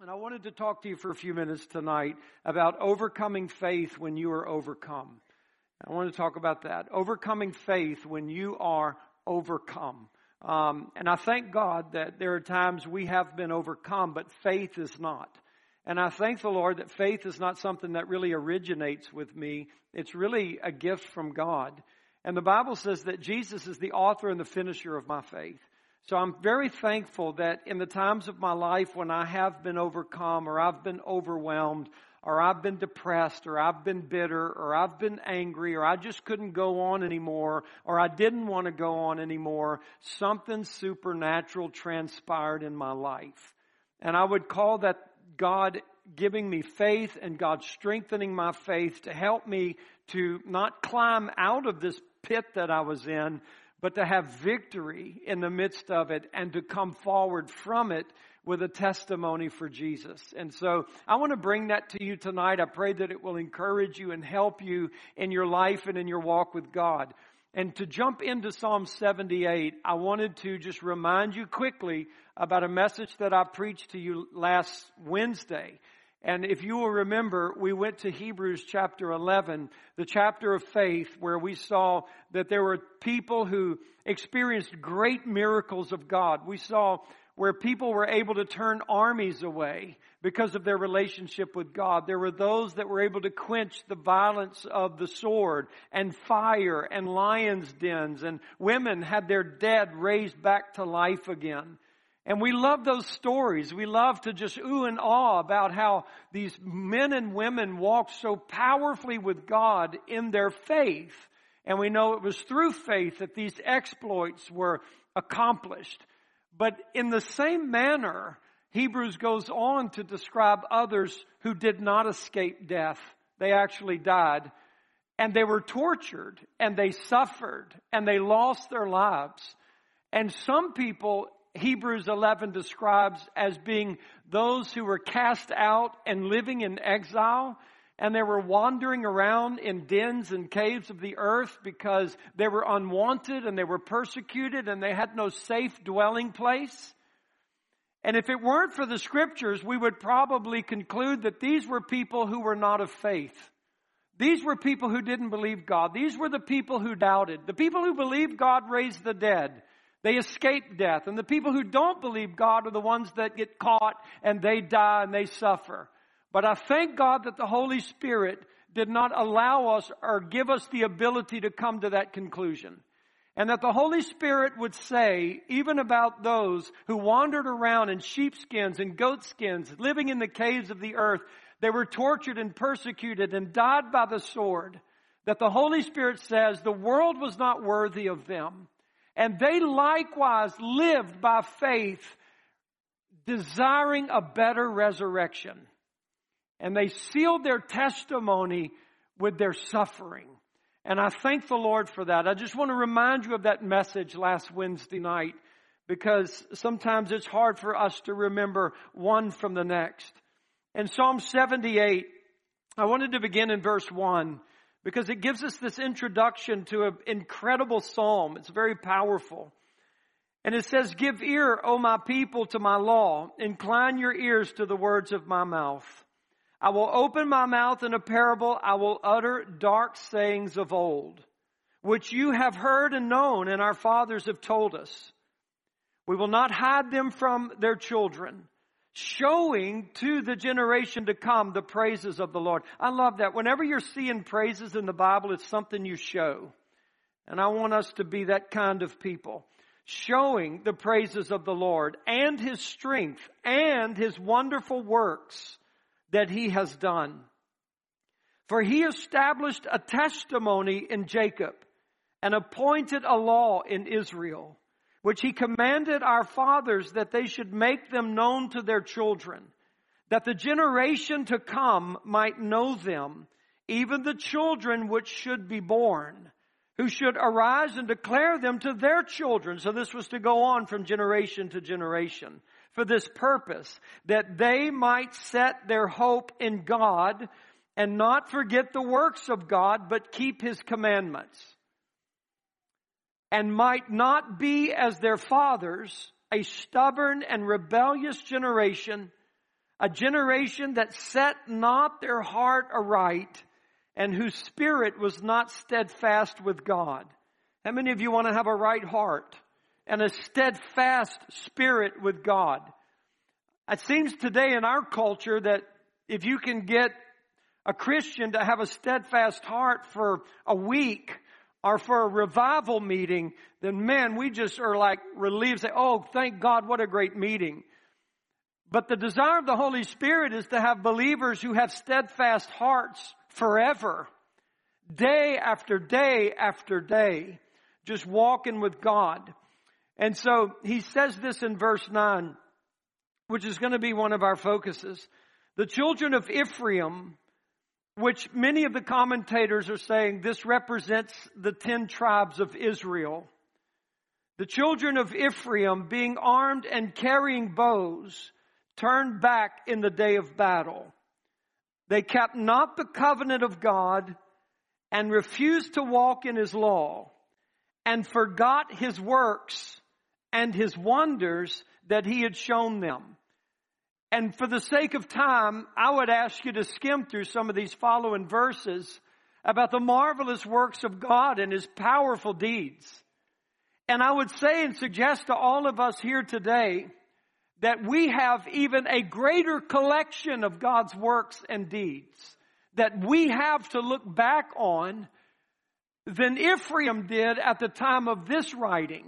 And I wanted to talk to you for a few minutes tonight about overcoming faith when you are overcome. I want to talk about that. Overcoming faith when you are overcome. Um, and I thank God that there are times we have been overcome, but faith is not. And I thank the Lord that faith is not something that really originates with me. It's really a gift from God. And the Bible says that Jesus is the author and the finisher of my faith. So I'm very thankful that in the times of my life when I have been overcome or I've been overwhelmed or I've been depressed or I've been bitter or I've been angry or I just couldn't go on anymore or I didn't want to go on anymore, something supernatural transpired in my life. And I would call that God giving me faith and God strengthening my faith to help me to not climb out of this pit that I was in, but to have victory in the midst of it and to come forward from it with a testimony for Jesus. And so I want to bring that to you tonight. I pray that it will encourage you and help you in your life and in your walk with God. And to jump into Psalm 78, I wanted to just remind you quickly about a message that I preached to you last Wednesday. And if you will remember, we went to Hebrews chapter 11, the chapter of faith, where we saw that there were people who experienced great miracles of God. We saw where people were able to turn armies away because of their relationship with God. There were those that were able to quench the violence of the sword and fire and lions' dens, and women had their dead raised back to life again. And we love those stories. We love to just ooh and awe about how these men and women walked so powerfully with God in their faith. And we know it was through faith that these exploits were accomplished. But in the same manner, Hebrews goes on to describe others who did not escape death. They actually died. And they were tortured and they suffered and they lost their lives. And some people Hebrews 11 describes as being those who were cast out and living in exile. And they were wandering around in dens and caves of the earth because they were unwanted and they were persecuted and they had no safe dwelling place. And if it weren't for the scriptures, we would probably conclude that these were people who were not of faith. These were people who didn't believe God. These were the people who doubted. The people who believed God raised the dead. They escape death. And the people who don't believe God are the ones that get caught and they die and they suffer. But I thank God that the Holy Spirit did not allow us or give us the ability to come to that conclusion. And that the Holy Spirit would say, even about those who wandered around in sheepskins and goatskins, living in the caves of the earth, they were tortured and persecuted and died by the sword, that the Holy Spirit says the world was not worthy of them. And they likewise lived by faith, desiring a better resurrection. And they sealed their testimony with their suffering. And I thank the Lord for that. I just want to remind you of that message last Wednesday night because sometimes it's hard for us to remember one from the next. In Psalm 78, I wanted to begin in verse 1 because it gives us this introduction to an incredible psalm. It's very powerful. And it says, Give ear, O my people, to my law. Incline your ears to the words of my mouth. I will open my mouth in a parable. I will utter dark sayings of old, which you have heard and known, and our fathers have told us. We will not hide them from their children showing to the generation to come the praises of the Lord. I love that. Whenever you're seeing praises in the Bible, it's something you show. And I want us to be that kind of people. Showing the praises of the Lord and His strength and His wonderful works that He has done. For He established a testimony in Jacob and appointed a law in Israel which he commanded our fathers that they should make them known to their children, that the generation to come might know them, even the children which should be born, who should arise and declare them to their children. So this was to go on from generation to generation for this purpose, that they might set their hope in God and not forget the works of God, but keep his commandments and might not be as their fathers, a stubborn and rebellious generation, a generation that set not their heart aright and whose spirit was not steadfast with God. How many of you want to have a right heart and a steadfast spirit with God? It seems today in our culture that if you can get a Christian to have a steadfast heart for a week or for a revival meeting, then man, we just are like relieved. Say, oh, thank God, what a great meeting. But the desire of the Holy Spirit is to have believers who have steadfast hearts forever, day after day after day, just walking with God. And so he says this in verse 9, which is going to be one of our focuses. The children of Ephraim, which many of the commentators are saying this represents the ten tribes of Israel. The children of Ephraim, being armed and carrying bows, turned back in the day of battle. They kept not the covenant of God and refused to walk in his law and forgot his works and his wonders that he had shown them. And for the sake of time, I would ask you to skim through some of these following verses about the marvelous works of God and his powerful deeds. And I would say and suggest to all of us here today that we have even a greater collection of God's works and deeds that we have to look back on than Ephraim did at the time of this writing.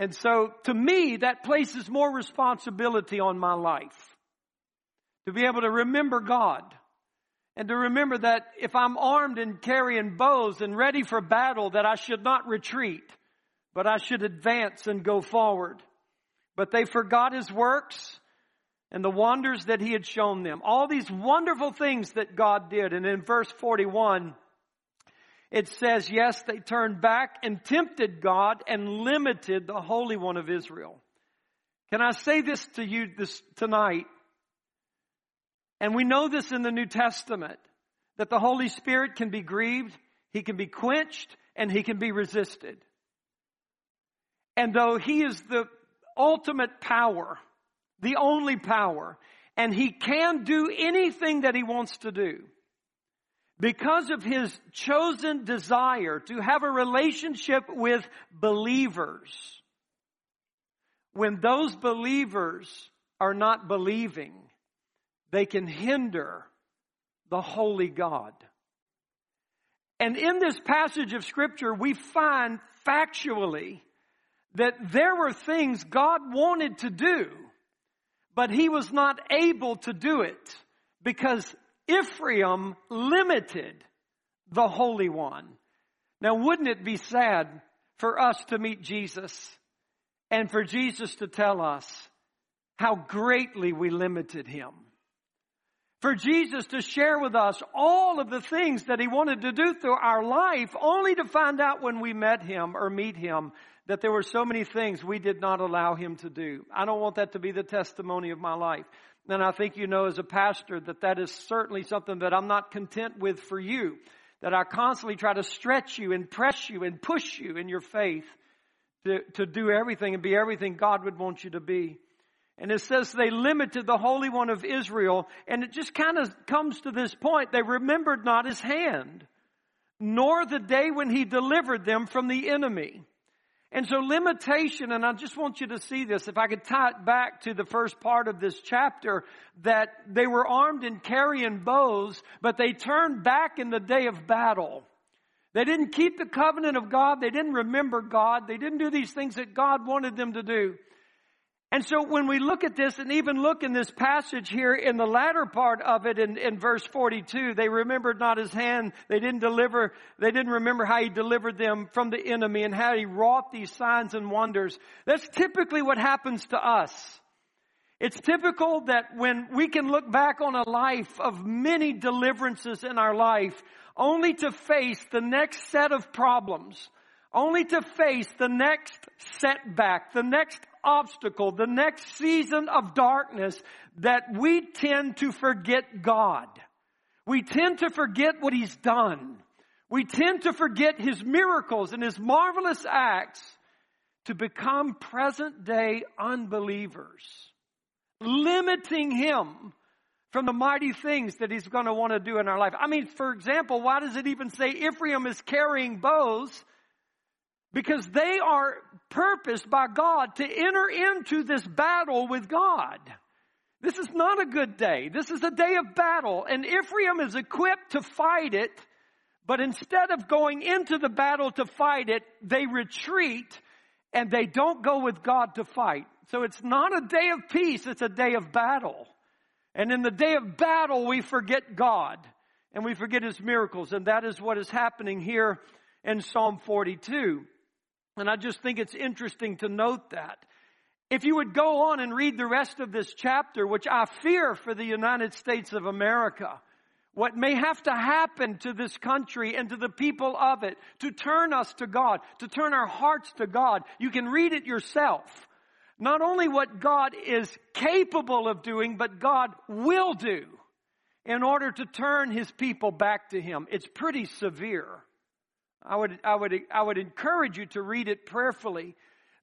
And so to me, that places more responsibility on my life to be able to remember God and to remember that if I'm armed and carrying bows and ready for battle, that I should not retreat, but I should advance and go forward. But they forgot his works and the wonders that he had shown them. All these wonderful things that God did. And in verse 41, it says, yes, they turned back and tempted God and limited the Holy One of Israel. Can I say this to you this tonight? And we know this in the New Testament, that the Holy Spirit can be grieved, He can be quenched, and He can be resisted. And though He is the ultimate power, the only power, and he can do anything that he wants to do. Because of his chosen desire to have a relationship with believers, when those believers are not believing, they can hinder the holy God. And in this passage of scripture, we find factually that there were things God wanted to do, but he was not able to do it because Ephraim limited the Holy One. Now, wouldn't it be sad for us to meet Jesus and for Jesus to tell us how greatly we limited him? For Jesus to share with us all of the things that he wanted to do through our life only to find out when we met him or meet him that there were so many things we did not allow him to do. I don't want that to be the testimony of my life. And I think you know as a pastor that that is certainly something that I'm not content with for you. That I constantly try to stretch you and press you and push you in your faith to, to do everything and be everything God would want you to be. And it says they limited the Holy One of Israel. And it just kind of comes to this point. They remembered not his hand, nor the day when he delivered them from the enemy. And so limitation, and I just want you to see this, if I could tie it back to the first part of this chapter, that they were armed and carrying bows, but they turned back in the day of battle. They didn't keep the covenant of God. They didn't remember God. They didn't do these things that God wanted them to do. And so when we look at this and even look in this passage here in the latter part of it in, in verse 42, they remembered not his hand. They didn't deliver, they didn't remember how he delivered them from the enemy and how he wrought these signs and wonders. That's typically what happens to us. It's typical that when we can look back on a life of many deliverances in our life, only to face the next set of problems, only to face the next setback, the next obstacle, the next season of darkness, that we tend to forget God. We tend to forget what He's done. We tend to forget His miracles and His marvelous acts to become present day unbelievers. limiting him from the mighty things that he's going to want to do in our life. I mean, for example, why does it even say Ephraim is carrying bows? Because they are purposed by God to enter into this battle with God. This is not a good day. This is a day of battle, and Ephraim is equipped to fight it, but instead of going into the battle to fight it, they retreat and they don't go with God to fight. So it's not a day of peace, it's a day of battle. And in the day of battle, we forget God and we forget His miracles. And that is what is happening here in Psalm 42. And I just think it's interesting to note that. If you would go on and read the rest of this chapter, which I fear for the United States of America, what may have to happen to this country and to the people of it to turn us to God, to turn our hearts to God, you can read it yourself not only what God is capable of doing, but God will do in order to turn his people back to him. It's pretty severe. I would, I would, I would encourage you to read it prayerfully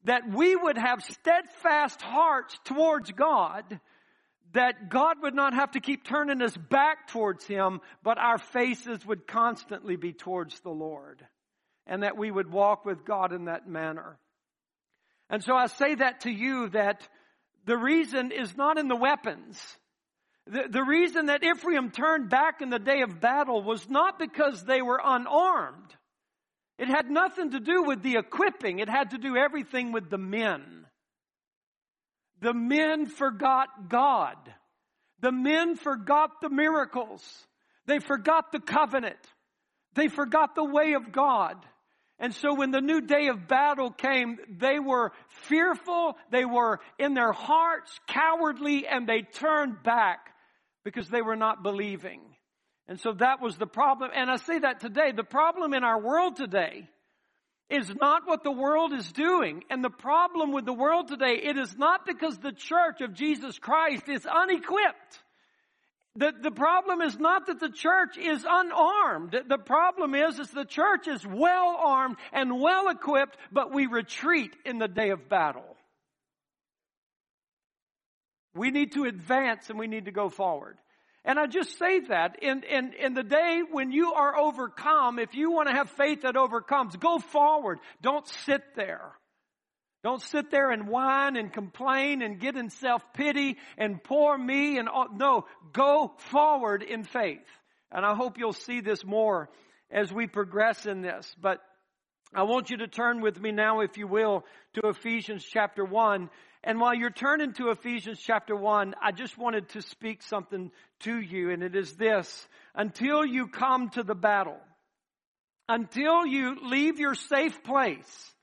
that we would have steadfast hearts towards God, that God would not have to keep turning us back towards him, but our faces would constantly be towards the Lord, and that we would walk with God in that manner. And so I say that to you that the reason is not in the weapons. The, the reason that Ephraim turned back in the day of battle was not because they were unarmed. It had nothing to do with the equipping. It had to do everything with the men. The men forgot God. The men forgot the miracles. They forgot the covenant. They forgot the way of God. And so when the new day of battle came, they were fearful, they were in their hearts cowardly, and they turned back because they were not believing. And so that was the problem. And I say that today. The problem in our world today is not what the world is doing. And the problem with the world today, it is not because the church of Jesus Christ is unequipped. The, the problem is not that the church is unarmed. The problem is, is the church is well armed and well equipped, but we retreat in the day of battle. We need to advance and we need to go forward. And I just say that in, in, in the day when you are overcome, if you want to have faith that overcomes, go forward. Don't sit there. Don't sit there and whine and complain and get in self-pity and poor me and all. no, go forward in faith. And I hope you'll see this more as we progress in this. But I want you to turn with me now, if you will, to Ephesians chapter 1. And while you're turning to Ephesians chapter 1, I just wanted to speak something to you, and it is this. Until you come to the battle, until you leave your safe place,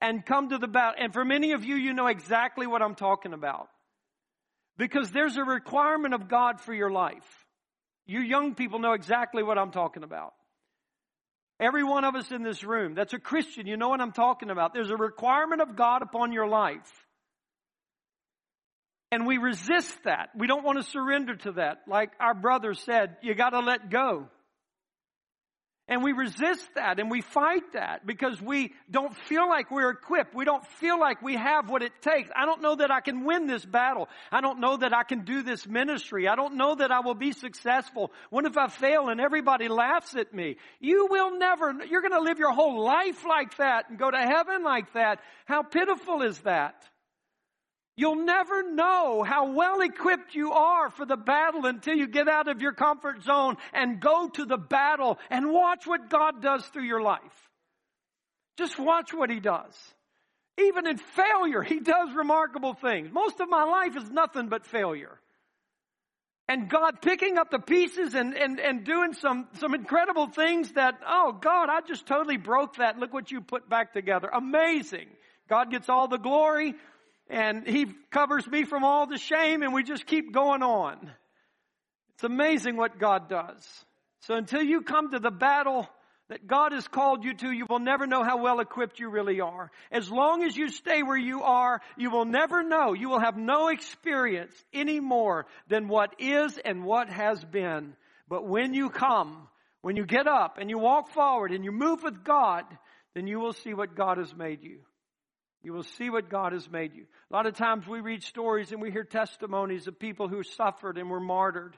and come to the battle. And for many of you, you know exactly what I'm talking about. Because there's a requirement of God for your life. You young people know exactly what I'm talking about. Every one of us in this room that's a Christian, you know what I'm talking about. There's a requirement of God upon your life. And we resist that. We don't want to surrender to that. Like our brother said, you got to let go. And we resist that and we fight that because we don't feel like we're equipped. We don't feel like we have what it takes. I don't know that I can win this battle. I don't know that I can do this ministry. I don't know that I will be successful. What if I fail and everybody laughs at me? You will never, you're going to live your whole life like that and go to heaven like that. How pitiful is that? You'll never know how well equipped you are for the battle until you get out of your comfort zone and go to the battle and watch what God does through your life. Just watch what He does. Even in failure, He does remarkable things. Most of my life is nothing but failure. And God picking up the pieces and, and, and doing some, some incredible things that, oh God, I just totally broke that. Look what you put back together. Amazing. God gets all the glory and he covers me from all the shame and we just keep going on. It's amazing what God does. So until you come to the battle that God has called you to, you will never know how well equipped you really are. As long as you stay where you are, you will never know. You will have no experience any more than what is and what has been. But when you come, when you get up and you walk forward and you move with God, then you will see what God has made you. You will see what God has made you. A lot of times we read stories and we hear testimonies of people who suffered and were martyred.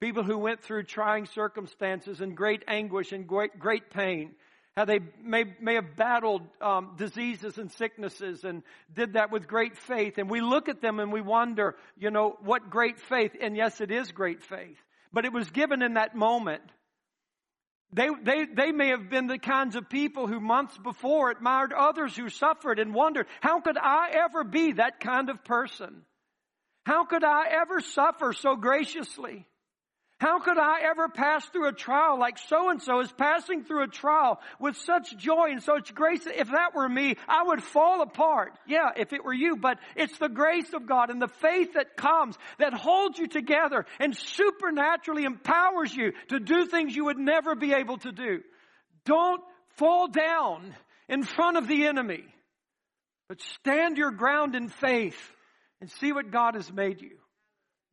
People who went through trying circumstances and great anguish and great, great pain. How they may, may have battled um, diseases and sicknesses and did that with great faith. And we look at them and we wonder, you know, what great faith. And yes, it is great faith. But it was given in that moment. They, they, they may have been the kinds of people who months before admired others who suffered and wondered, how could I ever be that kind of person? How could I ever suffer so graciously? How could I ever pass through a trial like so and so is passing through a trial with such joy and such grace? If that were me, I would fall apart. Yeah, if it were you, but it's the grace of God and the faith that comes that holds you together and supernaturally empowers you to do things you would never be able to do. Don't fall down in front of the enemy, but stand your ground in faith and see what God has made you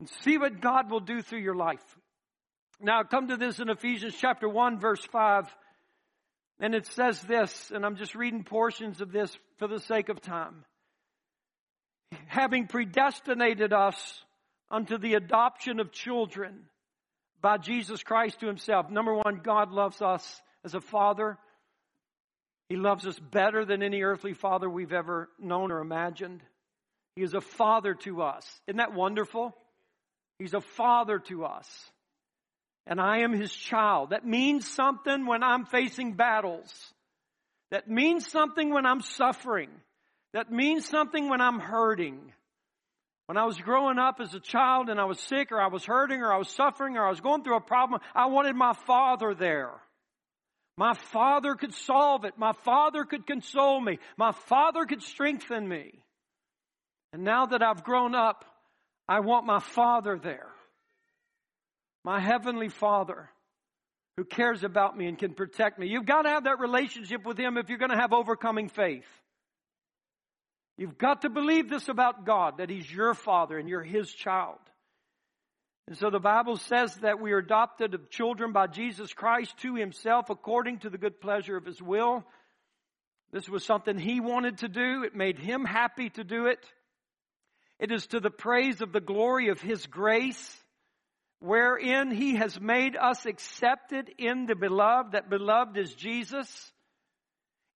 and see what God will do through your life. Now, come to this in Ephesians chapter 1, verse 5. And it says this, and I'm just reading portions of this for the sake of time. Having predestinated us unto the adoption of children by Jesus Christ to himself. Number one, God loves us as a father. He loves us better than any earthly father we've ever known or imagined. He is a father to us. Isn't that wonderful? He's a father to us and I am his child. That means something when I'm facing battles. That means something when I'm suffering. That means something when I'm hurting. When I was growing up as a child and I was sick or I was hurting or I was suffering or I was going through a problem, I wanted my father there. My father could solve it. My father could console me. My father could strengthen me. And now that I've grown up, I want my father there my heavenly father who cares about me and can protect me. You've got to have that relationship with him if you're going to have overcoming faith. You've got to believe this about God, that he's your father and you're his child. And so the Bible says that we are adopted of children by Jesus Christ to himself according to the good pleasure of his will. This was something he wanted to do. It made him happy to do it. It is to the praise of the glory of his grace wherein he has made us accepted in the beloved, that beloved is Jesus,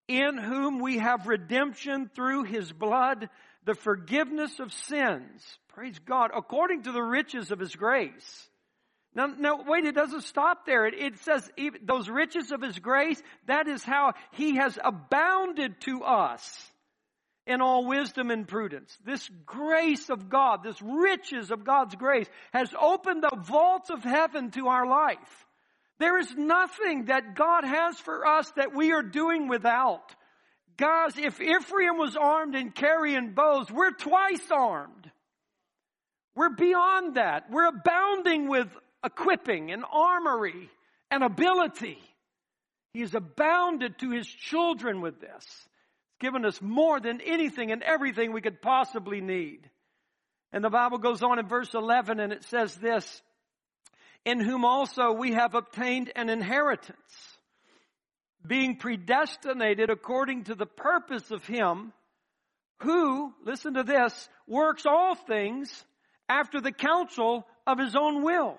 in whom we have redemption through his blood, the forgiveness of sins. Praise God, according to the riches of his grace. Now, now wait, it doesn't stop there. It, it says those riches of his grace, that is how he has abounded to us in all wisdom and prudence. This grace of God, this riches of God's grace has opened the vaults of heaven to our life. There is nothing that God has for us that we are doing without. Guys, if Ephraim was armed and carrying bows, we're twice armed. We're beyond that. We're abounding with equipping and armory and ability. He has abounded to his children with this given us more than anything and everything we could possibly need. And the Bible goes on in verse 11 and it says this, in whom also we have obtained an inheritance, being predestinated according to the purpose of him who, listen to this, works all things after the counsel of his own will.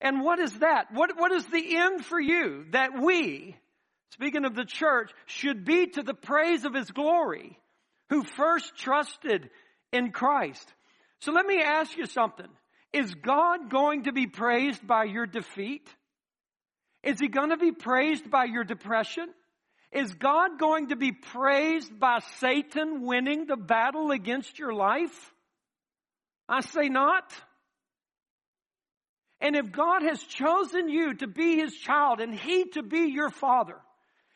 And what is that? What, what is the end for you? That we, speaking of the church, should be to the praise of his glory, who first trusted in Christ. So let me ask you something. Is God going to be praised by your defeat? Is he going to be praised by your depression? Is God going to be praised by Satan winning the battle against your life? I say not. And if God has chosen you to be his child and he to be your father,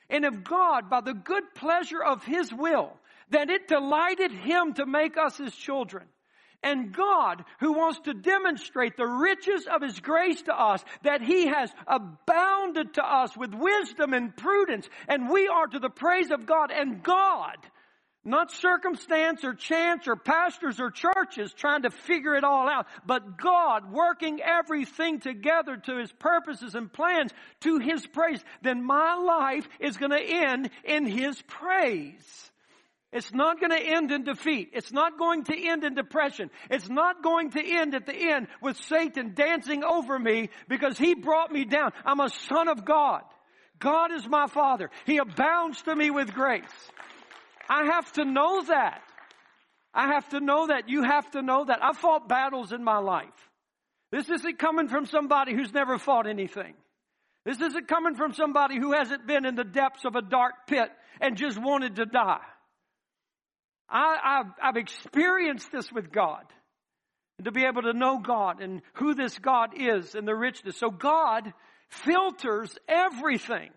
and of God by the good pleasure of His will, that it delighted Him to make us His children. And God, who wants to demonstrate the riches of His grace to us, that He has abounded to us with wisdom and prudence, and we are to the praise of God. And God, not circumstance or chance or pastors or churches trying to figure it all out, but God working everything together to His purposes and plans to His praise. Then my life is going to end in His praise. It's not going to end in defeat. It's not going to end in depression. It's not going to end at the end with Satan dancing over me because he brought me down. I'm a son of God. God is my father. He abounds to me with grace. I have to know that. I have to know that. You have to know that. I've fought battles in my life. This isn't coming from somebody who's never fought anything. This isn't coming from somebody who hasn't been in the depths of a dark pit and just wanted to die. I, have I've experienced this with God. To be able to know God and who this God is and the richness. So God filters everything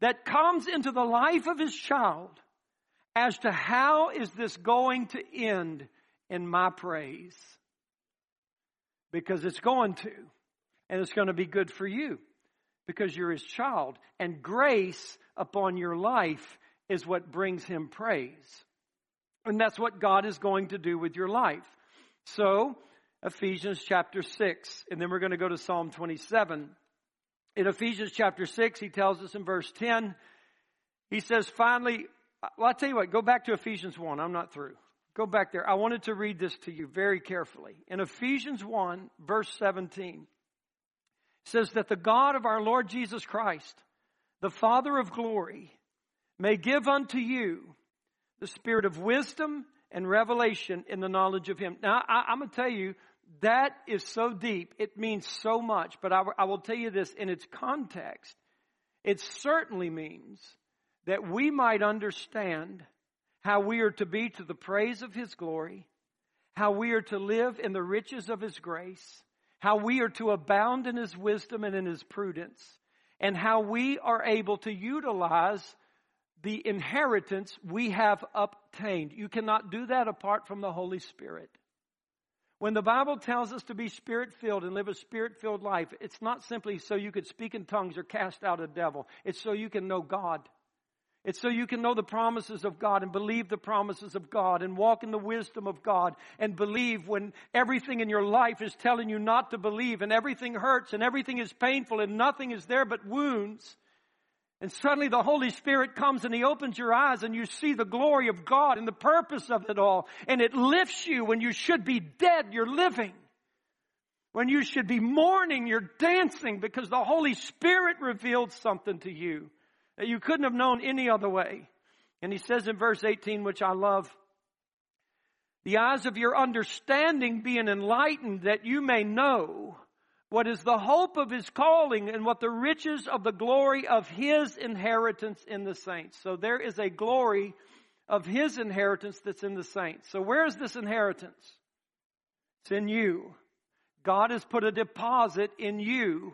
that comes into the life of his child as to how is this going to end in my praise. Because it's going to. And it's going to be good for you because you're his child. And grace upon your life is what brings him praise. And that's what God is going to do with your life. So, Ephesians chapter 6, and then we're going to go to Psalm 27. In Ephesians chapter 6, he tells us in verse 10, he says, finally, well, I'll tell you what, go back to Ephesians 1. I'm not through. Go back there. I wanted to read this to you very carefully. In Ephesians 1, verse 17, says that the God of our Lord Jesus Christ, the Father of glory, may give unto you the spirit of wisdom and revelation in the knowledge of Him. Now, I, am going to tell you, that is so deep. It means so much. But I, I will tell you this in its context. It certainly means that we might understand how we are to be to the praise of His glory, how we are to live in the riches of His grace, how we are to abound in His wisdom and in His prudence, and how we are able to utilize the inheritance we have obtained. You cannot do that apart from the Holy Spirit. When the Bible tells us to be spirit filled and live a spirit filled life, it's not simply so you could speak in tongues or cast out a devil. It's so you can know God. It's so you can know the promises of God and believe the promises of God and walk in the wisdom of God and believe when everything in your life is telling you not to believe and everything hurts and everything is painful and nothing is there but wounds. And suddenly the Holy Spirit comes and He opens your eyes and you see the glory of God and the purpose of it all. And it lifts you when you should be dead, you're living. When you should be mourning, you're dancing because the Holy Spirit revealed something to you you couldn't have known any other way. And he says in verse 18, which I love, the eyes of your understanding being enlightened that you may know what is the hope of his calling and what the riches of the glory of his inheritance in the saints. So there is a glory of his inheritance that's in the saints. So where is this inheritance? It's in you. God has put a deposit in you.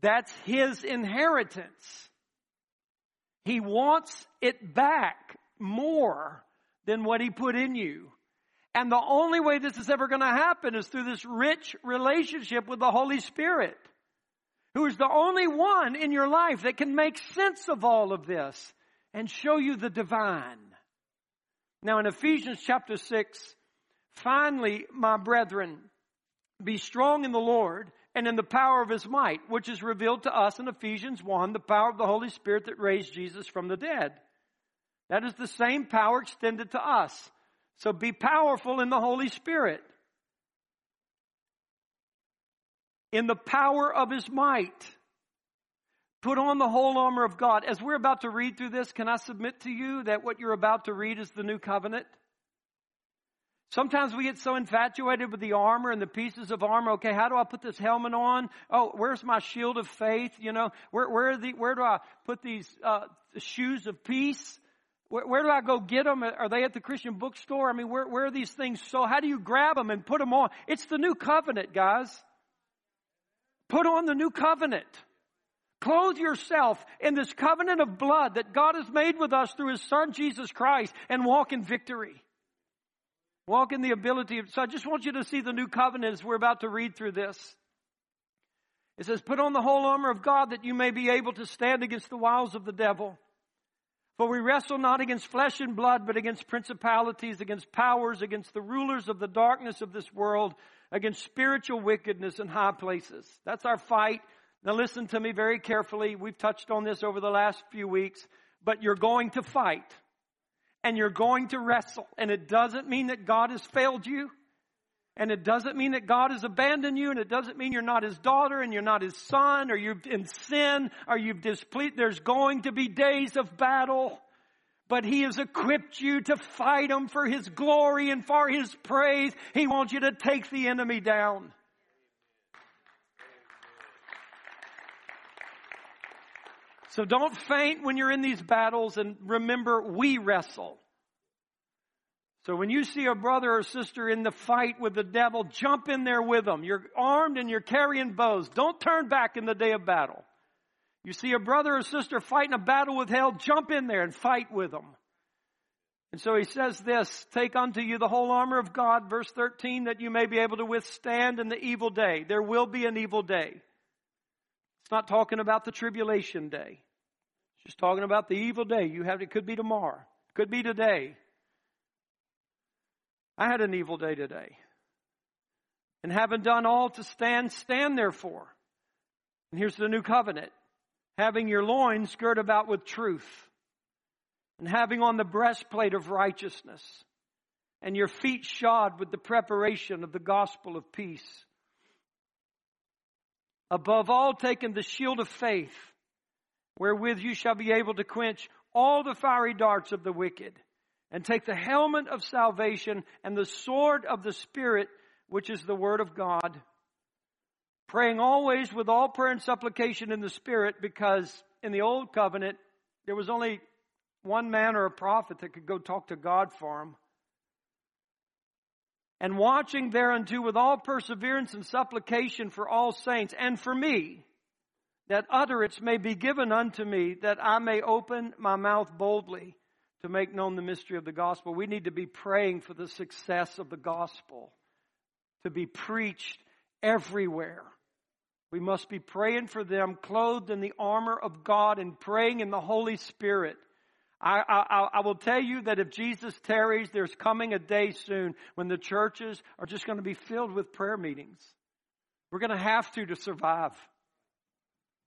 That's his inheritance. He wants it back more than what He put in you. And the only way this is ever going to happen is through this rich relationship with the Holy Spirit, who is the only one in your life that can make sense of all of this and show you the divine. Now in Ephesians chapter 6, finally, my brethren, be strong in the Lord and in the power of his might, which is revealed to us in Ephesians 1, the power of the Holy Spirit that raised Jesus from the dead. That is the same power extended to us. So be powerful in the Holy Spirit. In the power of his might. Put on the whole armor of God. As we're about to read through this, can I submit to you that what you're about to read is the new covenant? Sometimes we get so infatuated with the armor and the pieces of armor. Okay, how do I put this helmet on? Oh, where's my shield of faith? You know, where where the where do I put these uh, shoes of peace? Where, where, do I go get them? Are they at the Christian bookstore? I mean, where where are these things? So how do you grab them and put them on? It's the new covenant, guys. Put on the new covenant. Clothe yourself in this covenant of blood that God has made with us through His Son Jesus Christ and walk in victory. Walk in the ability of, so I just want you to see the new covenant as we're about to read through this. It says, put on the whole armor of God that you may be able to stand against the wiles of the devil. For we wrestle not against flesh and blood, but against principalities, against powers, against the rulers of the darkness of this world, against spiritual wickedness in high places. That's our fight. Now listen to me very carefully. We've touched on this over the last few weeks, but you're going to fight. And you're going to wrestle. And it doesn't mean that God has failed you. And it doesn't mean that God has abandoned you, and it doesn't mean you're not his daughter and you're not his son, or you're in sin, or you've displeased. There's going to be days of battle, but he has equipped you to fight him for his glory and for his praise. He wants you to take the enemy down. So don't faint when you're in these battles and remember we wrestle. So when you see a brother or sister in the fight with the devil, jump in there with them. You're armed and you're carrying bows. Don't turn back in the day of battle. You see a brother or sister fighting a battle with hell, jump in there and fight with them. And so he says this, take unto you the whole armor of God, verse 13, that you may be able to withstand in the evil day. There will be an evil day. It's not talking about the tribulation day. Just talking about the evil day you have. It could be tomorrow. Could be today. I had an evil day today. And having done all to stand, stand therefore. And here's the new covenant. Having your loins girt about with truth. And having on the breastplate of righteousness. And your feet shod with the preparation of the gospel of peace. Above all, taking the shield of faith wherewith you shall be able to quench all the fiery darts of the wicked, and take the helmet of salvation and the sword of the Spirit, which is the word of God, praying always with all prayer and supplication in the Spirit, because in the old covenant, there was only one man or a prophet that could go talk to God for him. And watching thereunto with all perseverance and supplication for all saints and for me, that utterance may be given unto me, that I may open my mouth boldly to make known the mystery of the gospel. We need to be praying for the success of the gospel to be preached everywhere. We must be praying for them, clothed in the armor of God and praying in the Holy Spirit. I, I, I, will tell you that if Jesus tarries, there's coming a day soon when the churches are just going to be filled with prayer meetings. We're going to have to to survive.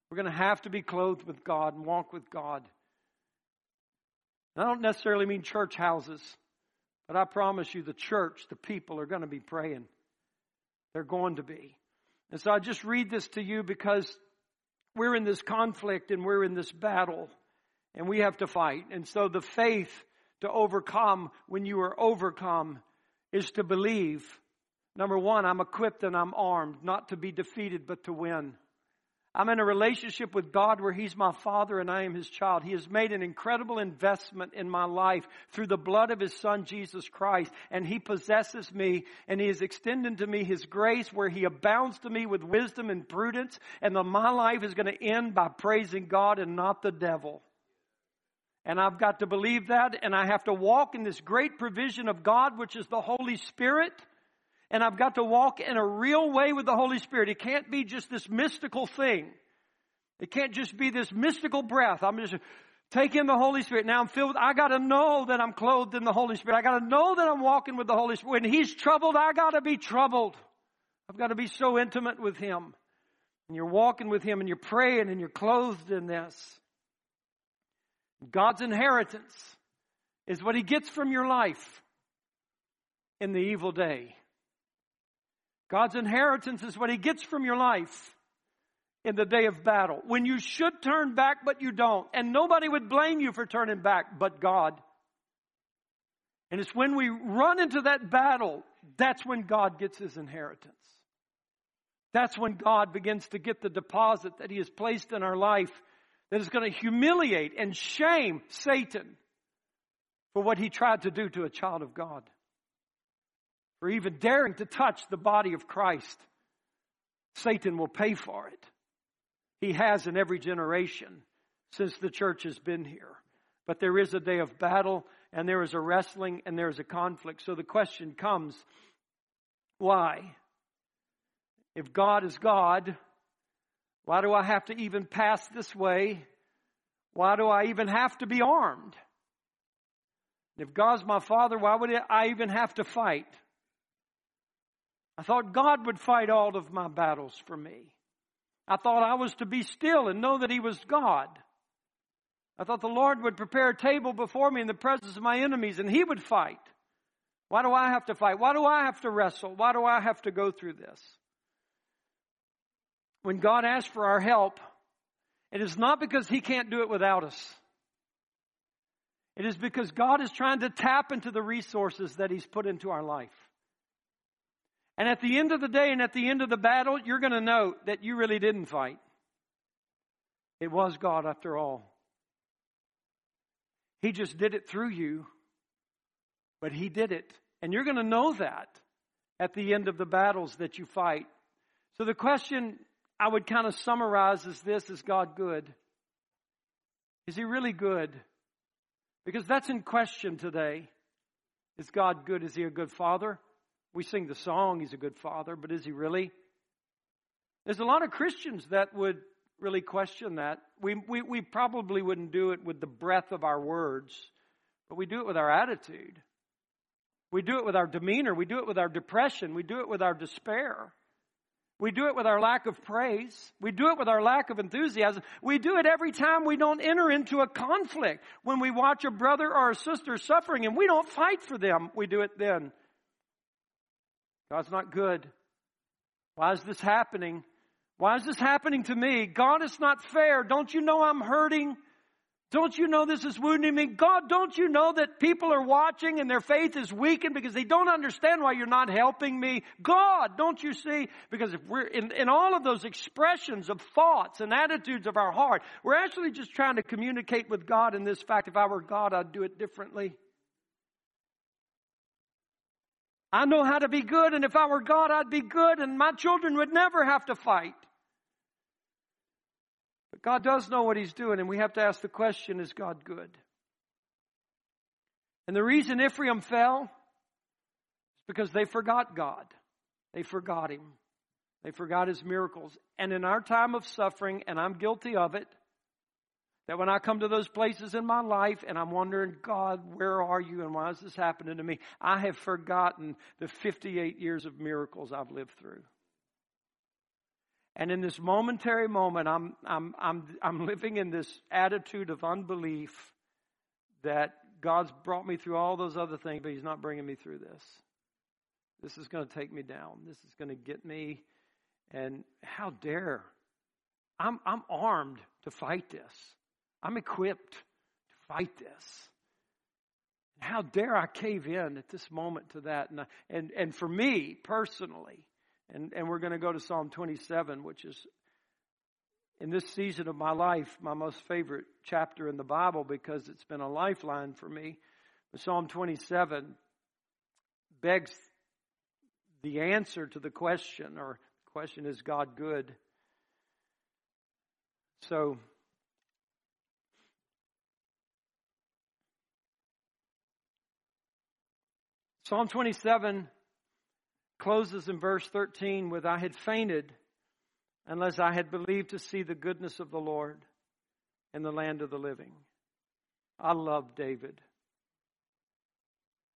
We're going to have to be clothed with God and walk with God. And I don't necessarily mean church houses, but I promise you the church, the people are going to be praying. They're going to be. And so I just read this to you because we're in this conflict and we're in this battle and we have to fight. And so the faith to overcome when you are overcome is to believe. Number one, I'm equipped and I'm armed, not to be defeated, but to win. I'm in a relationship with God where He's my Father and I am His child. He has made an incredible investment in my life through the blood of His Son, Jesus Christ. And He possesses me and He is extending to me His grace where He abounds to me with wisdom and prudence. And the, my life is going to end by praising God and not the devil. And I've got to believe that and I have to walk in this great provision of God, which is the Holy Spirit and I've got to walk in a real way with the Holy Spirit. It can't be just this mystical thing. It can't just be this mystical breath. I'm just taking the Holy Spirit. Now I'm filled with, I gotta know that I'm clothed in the Holy Spirit. I gotta know that I'm walking with the Holy Spirit. When He's troubled, I gotta be troubled. I've gotta be so intimate with Him. And you're walking with Him and you're praying and you're clothed in this. God's inheritance is what He gets from your life in the evil day. God's inheritance is what He gets from your life in the day of battle. When you should turn back, but you don't. And nobody would blame you for turning back but God. And it's when we run into that battle, that's when God gets His inheritance. That's when God begins to get the deposit that He has placed in our life that is going to humiliate and shame Satan for what he tried to do to a child of God for even daring to touch the body of Christ, Satan will pay for it. He has in every generation since the church has been here. But there is a day of battle, and there is a wrestling, and there is a conflict. So the question comes why? If God is God, why do I have to even pass this way? Why do I even have to be armed? If God's my Father, why would I even have to fight? I thought God would fight all of my battles for me. I thought I was to be still and know that He was God. I thought the Lord would prepare a table before me in the presence of my enemies and he would fight. Why do I have to fight? Why do I have to wrestle? Why do I have to go through this? When God asks for our help, it is not because he can't do it without us. It is because God is trying to tap into the resources that he's put into our life. And at the end of the day and at the end of the battle, you're going to know that you really didn't fight. It was God after all. He just did it through you, but He did it. And you're going to know that at the end of the battles that you fight. So the question I would kind of summarize is this Is God good? Is He really good? Because that's in question today. Is God good? Is He a good Father? We sing the song, He's a good Father, but is He really? There's a lot of Christians that would really question that. We, we, we probably wouldn't do it with the breath of our words, but we do it with our attitude. We do it with our demeanor. We do it with our depression. We do it with our despair. We do it with our lack of praise. We do it with our lack of enthusiasm. We do it every time we don't enter into a conflict. When we watch a brother or a sister suffering and we don't fight for them, we do it then. God's not good. Why is this happening? Why is this happening to me? God, it's not fair. Don't you know I'm hurting? Don't you know this is wounding me? God, don't you know that people are watching and their faith is weakened because they don't understand why you're not helping me? God, don't you see? Because if we're in, in all of those expressions of thoughts and attitudes of our heart, we're actually just trying to communicate with God in this fact. If I were God, I'd do it differently. I know how to be good, and if I were God, I'd be good, and my children would never have to fight. But God does know what He's doing, and we have to ask the question is God good? And the reason Ephraim fell is because they forgot God. They forgot Him. They forgot His miracles. And in our time of suffering, and I'm guilty of it, that when I come to those places in my life and I'm wondering, God, where are you and why is this happening to me? I have forgotten the 58 years of miracles I've lived through. And in this momentary moment, I'm, I'm, I'm, I'm living in this attitude of unbelief that God's brought me through all those other things, but He's not bringing me through this. This is going to take me down. This is going to get me. And how dare? I'm, I'm armed to fight this. I'm equipped to fight this. How dare I cave in at this moment to that? And, and, and for me personally, and, and we're going to go to Psalm 27, which is in this season of my life, my most favorite chapter in the Bible because it's been a lifeline for me. But Psalm 27 begs the answer to the question, or the question is God good? So, Psalm 27 closes in verse 13 with, I had fainted unless I had believed to see the goodness of the Lord in the land of the living. I love David.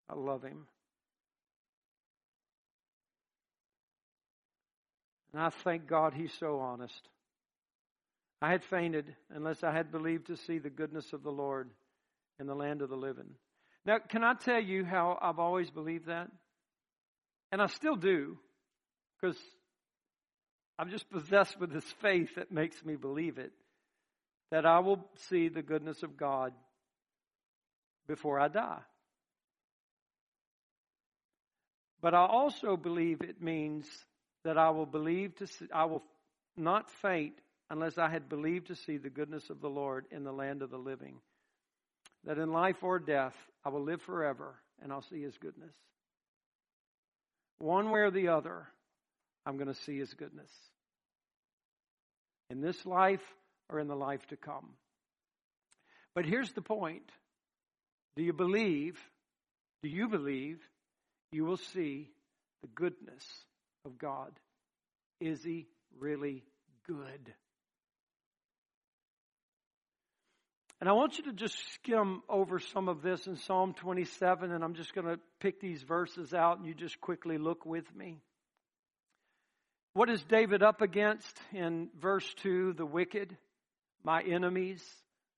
I love him. And I thank God he's so honest. I had fainted unless I had believed to see the goodness of the Lord in the land of the living. Now, can I tell you how I've always believed that? And I still do, because I'm just possessed with this faith that makes me believe it, that I will see the goodness of God before I die. But I also believe it means that I will believe to see, I will not faint unless I had believed to see the goodness of the Lord in the land of the living. That in life or death, I will live forever and I'll see his goodness. One way or the other, I'm going to see his goodness. In this life or in the life to come. But here's the point Do you believe? Do you believe you will see the goodness of God? Is he really good? And I want you to just skim over some of this in Psalm 27, and I'm just going to pick these verses out and you just quickly look with me. What is David up against in verse 2? The wicked, my enemies,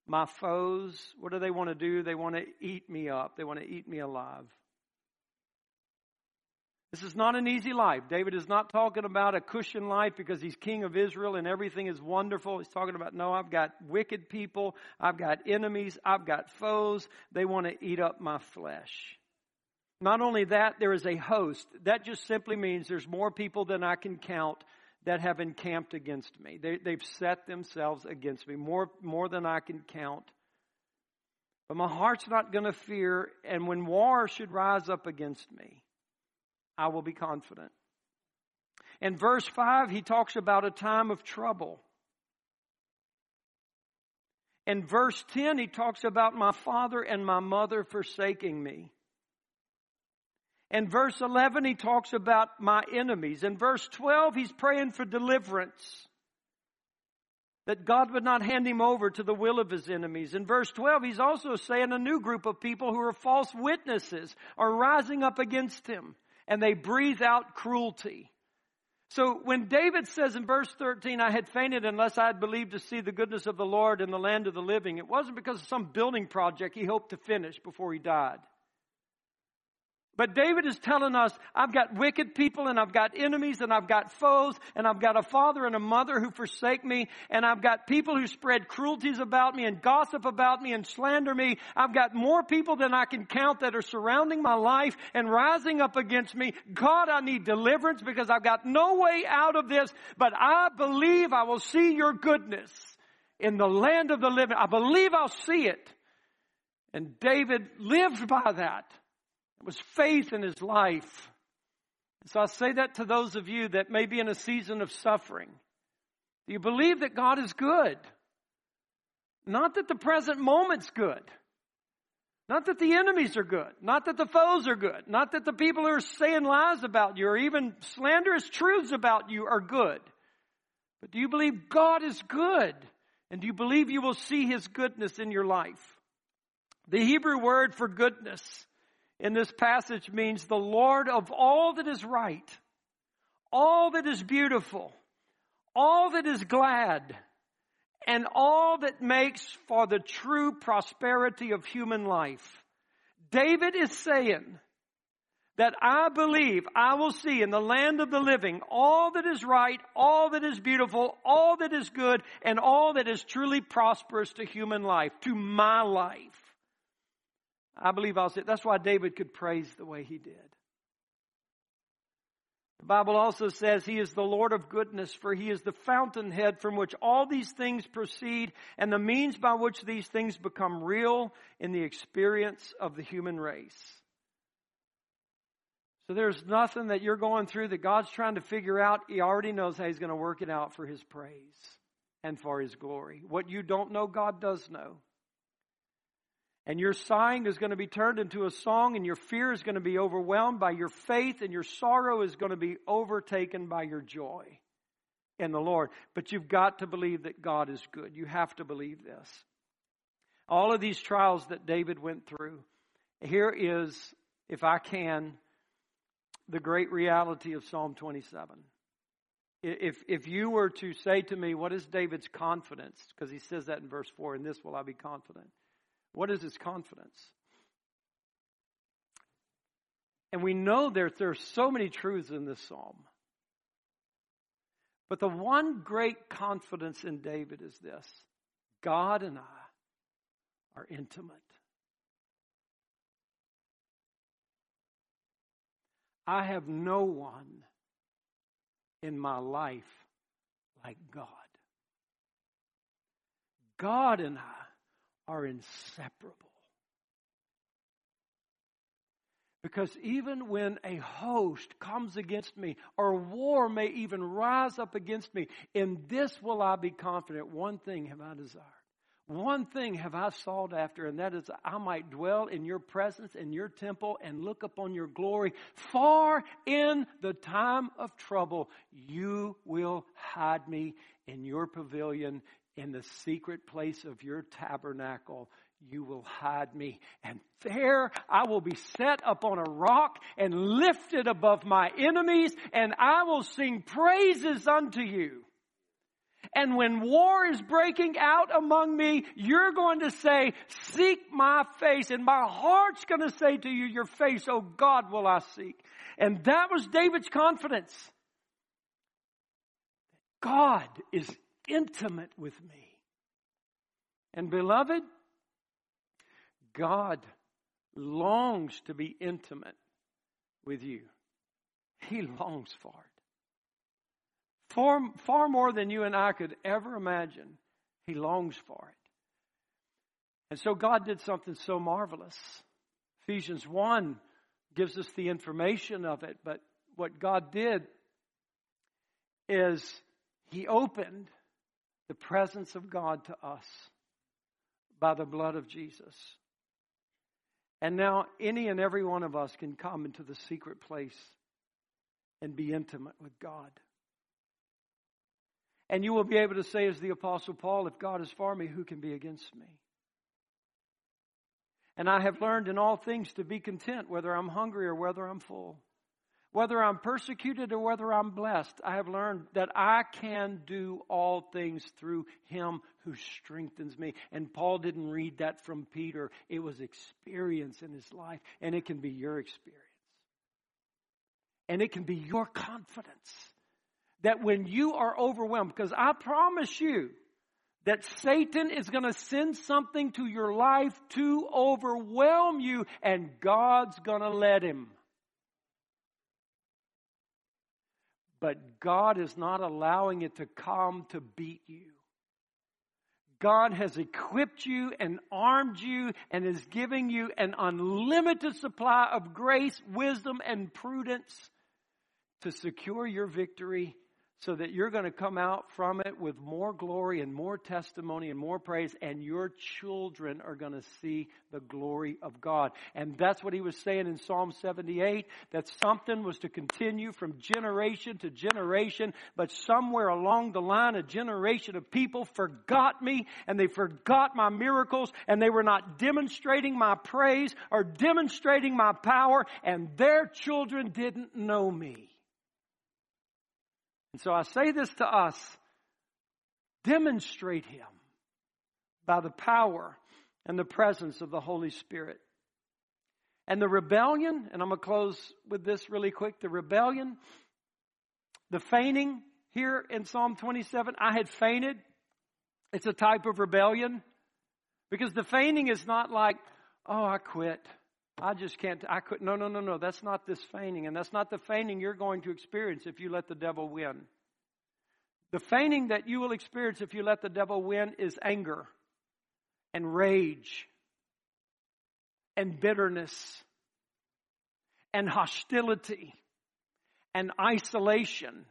my foes, what do they want to do? They want to eat me up. They want to eat me alive. This is not an easy life. David is not talking about a cushion life because he's king of Israel and everything is wonderful. He's talking about, no, I've got wicked people. I've got enemies. I've got foes. They want to eat up my flesh. Not only that, there is a host. That just simply means there's more people than I can count that have encamped against me. They, they've set themselves against me, more, more than I can count. But my heart's not going to fear, and when war should rise up against me, I will be confident. In verse 5, he talks about a time of trouble. In verse 10, he talks about my father and my mother forsaking me. In verse 11, he talks about my enemies. In verse 12, he's praying for deliverance. That God would not hand him over to the will of his enemies. In verse 12, he's also saying a new group of people who are false witnesses are rising up against him and they breathe out cruelty. So when David says in verse 13, I had fainted unless I had believed to see the goodness of the Lord in the land of the living, it wasn't because of some building project he hoped to finish before he died. But David is telling us, I've got wicked people and I've got enemies and I've got foes and I've got a father and a mother who forsake me and I've got people who spread cruelties about me and gossip about me and slander me. I've got more people than I can count that are surrounding my life and rising up against me. God, I need deliverance because I've got no way out of this, but I believe I will see your goodness in the land of the living. I believe I'll see it. And David lived by that. It was faith in his life. So I say that to those of you that may be in a season of suffering. Do you believe that God is good? Not that the present moment's good. Not that the enemies are good. Not that the foes are good. Not that the people who are saying lies about you or even slanderous truths about you are good. But do you believe God is good? And do you believe you will see His goodness in your life? The Hebrew word for goodness in this passage means the Lord of all that is right, all that is beautiful, all that is glad, and all that makes for the true prosperity of human life. David is saying that I believe I will see in the land of the living all that is right, all that is beautiful, all that is good, and all that is truly prosperous to human life, to my life. I believe I'll say that's why David could praise the way he did. The Bible also says he is the Lord of goodness, for he is the fountainhead from which all these things proceed and the means by which these things become real in the experience of the human race. So there's nothing that you're going through that God's trying to figure out. He already knows how he's going to work it out for his praise and for his glory. What you don't know, God does know. And your sighing is going to be turned into a song, and your fear is going to be overwhelmed by your faith, and your sorrow is going to be overtaken by your joy in the Lord. But you've got to believe that God is good. You have to believe this. All of these trials that David went through, here is, if I can, the great reality of Psalm 27. If, if you were to say to me, What is David's confidence? Because he says that in verse 4, in this will I be confident. What is his confidence? And we know that there are so many truths in this psalm. But the one great confidence in David is this God and I are intimate. I have no one in my life like God. God and I are inseparable. Because even when a host comes against me, or war may even rise up against me, in this will I be confident. One thing have I desired. One thing have I sought after, and that is I might dwell in your presence, in your temple, and look upon your glory. For in the time of trouble, you will hide me in your pavilion in the secret place of your tabernacle, you will hide me. And there I will be set upon a rock and lifted above my enemies, and I will sing praises unto you. And when war is breaking out among me, you're going to say, seek my face. And my heart's going to say to you, your face, oh God, will I seek. And that was David's confidence. God is intimate with me. And beloved, God longs to be intimate with you. He longs for it. Far, far more than you and I could ever imagine. He longs for it. And so God did something so marvelous. Ephesians 1 gives us the information of it, but what God did is He opened the presence of God to us by the blood of Jesus. And now any and every one of us can come into the secret place and be intimate with God. And you will be able to say, as the Apostle Paul, if God is for me, who can be against me? And I have learned in all things to be content, whether I'm hungry or whether I'm full. Whether I'm persecuted or whether I'm blessed, I have learned that I can do all things through Him who strengthens me. And Paul didn't read that from Peter. It was experience in his life, and it can be your experience. And it can be your confidence that when you are overwhelmed, because I promise you, that Satan is going to send something to your life to overwhelm you, and God's going to let him. But God is not allowing it to come to beat you. God has equipped you and armed you and is giving you an unlimited supply of grace, wisdom, and prudence to secure your victory so that you're going to come out from it with more glory and more testimony and more praise, and your children are going to see the glory of God. And that's what he was saying in Psalm 78 that something was to continue from generation to generation, but somewhere along the line, a generation of people forgot me and they forgot my miracles and they were not demonstrating my praise or demonstrating my power, and their children didn't know me. And so I say this to us demonstrate Him by the power and the presence of the Holy Spirit. And the rebellion, and I'm going to close with this really quick the rebellion, the feigning here in Psalm 27, I had fainted. It's a type of rebellion because the feigning is not like, oh, I quit. I just can't, I could, no, no, no, no. That's not this feigning. And that's not the feigning you're going to experience if you let the devil win. The feigning that you will experience if you let the devil win is anger and rage and bitterness and hostility and isolation.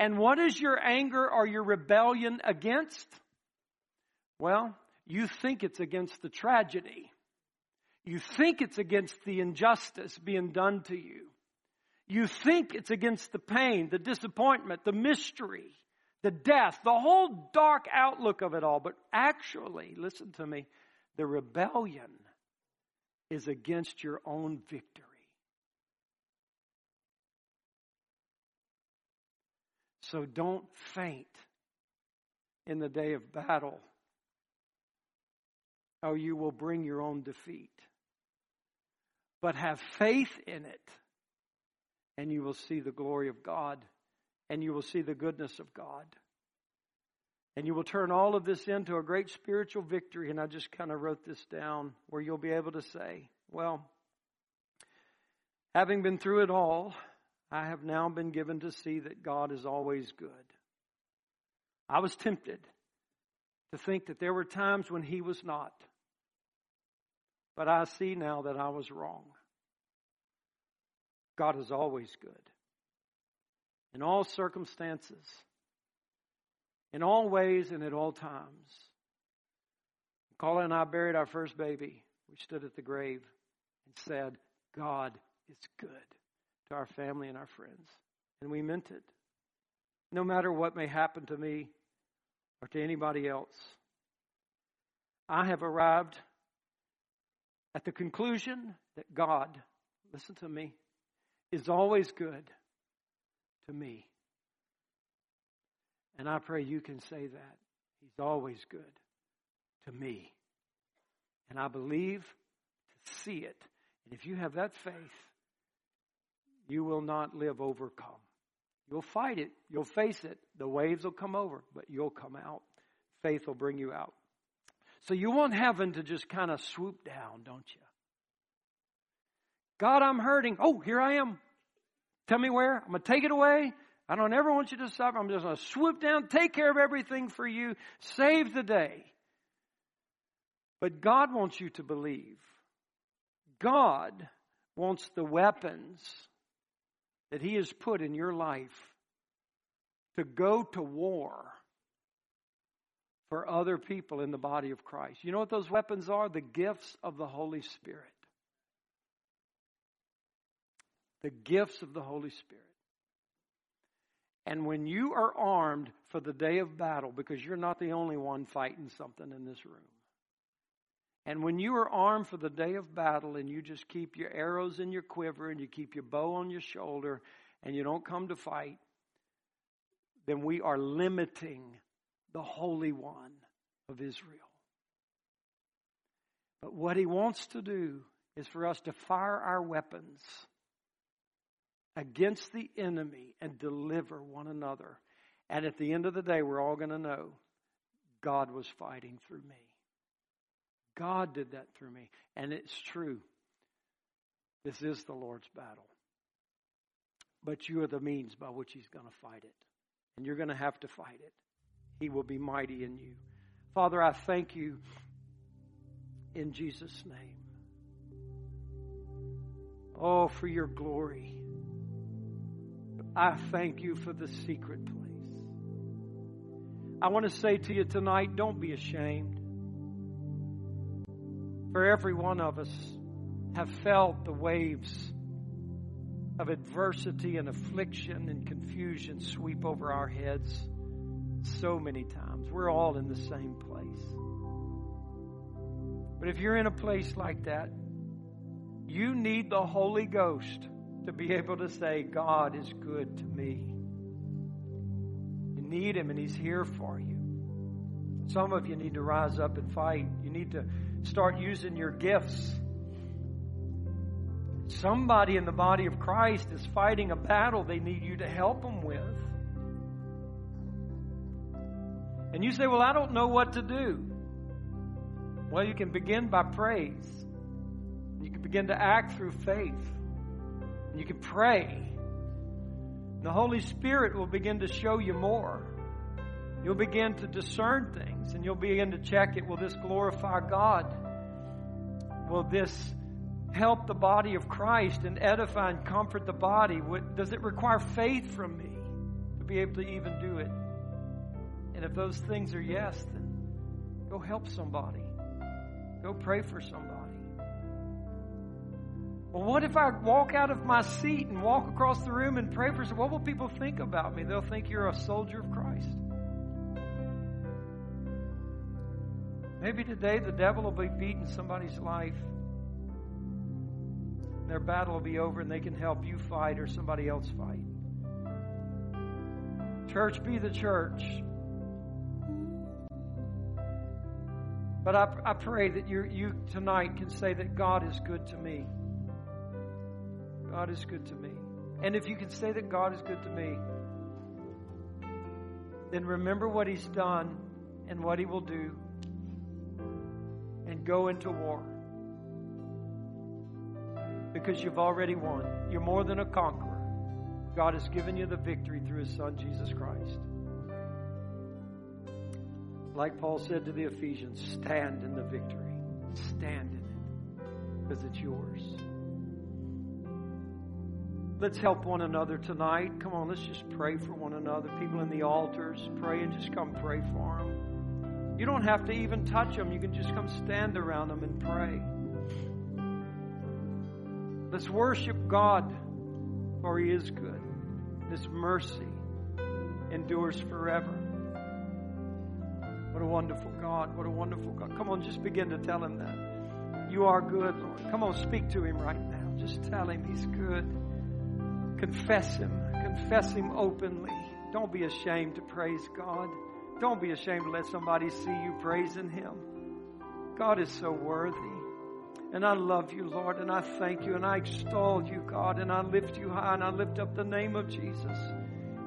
And what is your anger or your rebellion against? Well, you think it's against the tragedy. You think it's against the injustice being done to you. You think it's against the pain, the disappointment, the mystery, the death, the whole dark outlook of it all. But actually, listen to me, the rebellion is against your own victory. So don't faint in the day of battle, or you will bring your own defeat but have faith in it, and you will see the glory of God, and you will see the goodness of God. And you will turn all of this into a great spiritual victory. And I just kind of wrote this down where you'll be able to say, well, having been through it all, I have now been given to see that God is always good. I was tempted to think that there were times when He was not. But I see now that I was wrong. God is always good. In all circumstances, in all ways, and at all times. Carla and I buried our first baby. We stood at the grave and said, God is good to our family and our friends. And we meant it. No matter what may happen to me or to anybody else, I have arrived at the conclusion that God, listen to me, is always good to me. And I pray you can say that. He's always good to me. And I believe to see it. And if you have that faith, you will not live overcome. You'll fight it. You'll face it. The waves will come over, but you'll come out. Faith will bring you out. So you want heaven to just kind of swoop down, don't you? God, I'm hurting. Oh, here I am. Tell me where. I'm going to take it away. I don't ever want you to suffer. I'm just going to swoop down, take care of everything for you, save the day. But God wants you to believe. God wants the weapons that He has put in your life to go to war for other people in the body of Christ. You know what those weapons are? The gifts of the Holy Spirit. The gifts of the Holy Spirit. And when you are armed for the day of battle, because you're not the only one fighting something in this room, and when you are armed for the day of battle and you just keep your arrows in your quiver and you keep your bow on your shoulder and you don't come to fight, then we are limiting the Holy One of Israel. But what he wants to do is for us to fire our weapons against the enemy and deliver one another. And at the end of the day, we're all going to know God was fighting through me. God did that through me. And it's true. This is the Lord's battle. But you are the means by which He's going to fight it. And you're going to have to fight it. He will be mighty in you. Father, I thank you in Jesus' name. Oh, for your glory. I thank you for the secret place. I want to say to you tonight don't be ashamed. For every one of us have felt the waves of adversity and affliction and confusion sweep over our heads so many times. We're all in the same place. But if you're in a place like that, you need the Holy Ghost to be able to say, God is good to me. You need Him and He's here for you. Some of you need to rise up and fight. You need to start using your gifts. Somebody in the body of Christ is fighting a battle they need you to help them with. And you say, Well, I don't know what to do. Well, you can begin by praise. You can begin to act through faith. You can pray. The Holy Spirit will begin to show you more. You'll begin to discern things and you'll begin to check it. Will this glorify God? Will this help the body of Christ and edify and comfort the body? Does it require faith from me to be able to even do it? And if those things are yes, then go help somebody. Go pray for somebody. Well, what if I walk out of my seat and walk across the room and pray for some? What will people think about me? They'll think you're a soldier of Christ. Maybe today the devil will be beating somebody's life. Their battle will be over and they can help you fight or somebody else fight. Church, be the church. But I, I pray that you, you tonight can say that God is good to me. God is good to me. And if you can say that God is good to me, then remember what He's done and what He will do and go into war. Because you've already won. You're more than a conqueror. God has given you the victory through His Son, Jesus Christ. Like Paul said to the Ephesians, stand in the victory. Stand in it because it's yours. Let's help one another tonight. Come on, let's just pray for one another. People in the altars, pray and just come pray for them. You don't have to even touch them. You can just come stand around them and pray. Let's worship God, for He is good. His mercy endures forever. What a wonderful God. What a wonderful God. Come on, just begin to tell Him that. You are good, Lord. Come on, speak to Him right now. Just tell Him He's good. Confess Him. Confess Him openly. Don't be ashamed to praise God. Don't be ashamed to let somebody see you praising Him. God is so worthy. And I love you, Lord, and I thank you, and I extol you, God, and I lift you high, and I lift up the name of Jesus.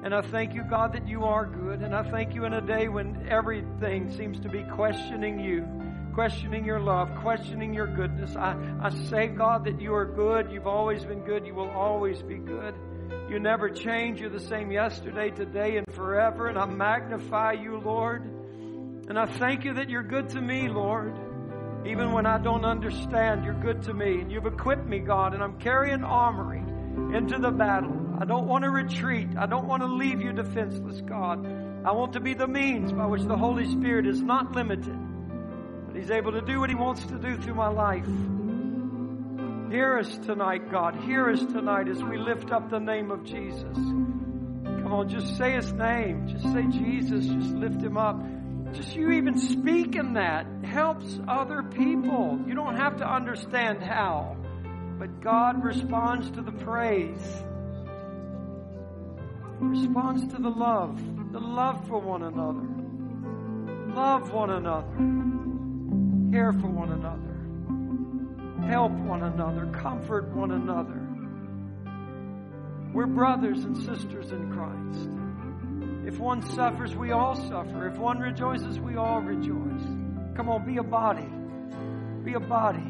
And I thank you, God, that you are good. And I thank you in a day when everything seems to be questioning you, questioning your love, questioning your goodness. I, I say, God, that you are good. You've always been good. You will always be good. You never change. You're the same yesterday, today, and forever. And I magnify you, Lord. And I thank you that you're good to me, Lord. Even when I don't understand, you're good to me. And you've equipped me, God, and I'm carrying armory into the battle. I don't want to retreat. I don't want to leave you defenseless, God. I want to be the means by which the Holy Spirit is not limited, but He's able to do what He wants to do through my life. Hear us tonight, God. Hear us tonight as we lift up the name of Jesus. Come on, just say His name. Just say Jesus. Just lift Him up. Just you even speaking that helps other people. You don't have to understand how, but God responds to the praise. Responds to the love, the love for one another. Love one another. Care for one another help one another, comfort one another. We're brothers and sisters in Christ. If one suffers, we all suffer. If one rejoices, we all rejoice. Come on, be a body. Be a body.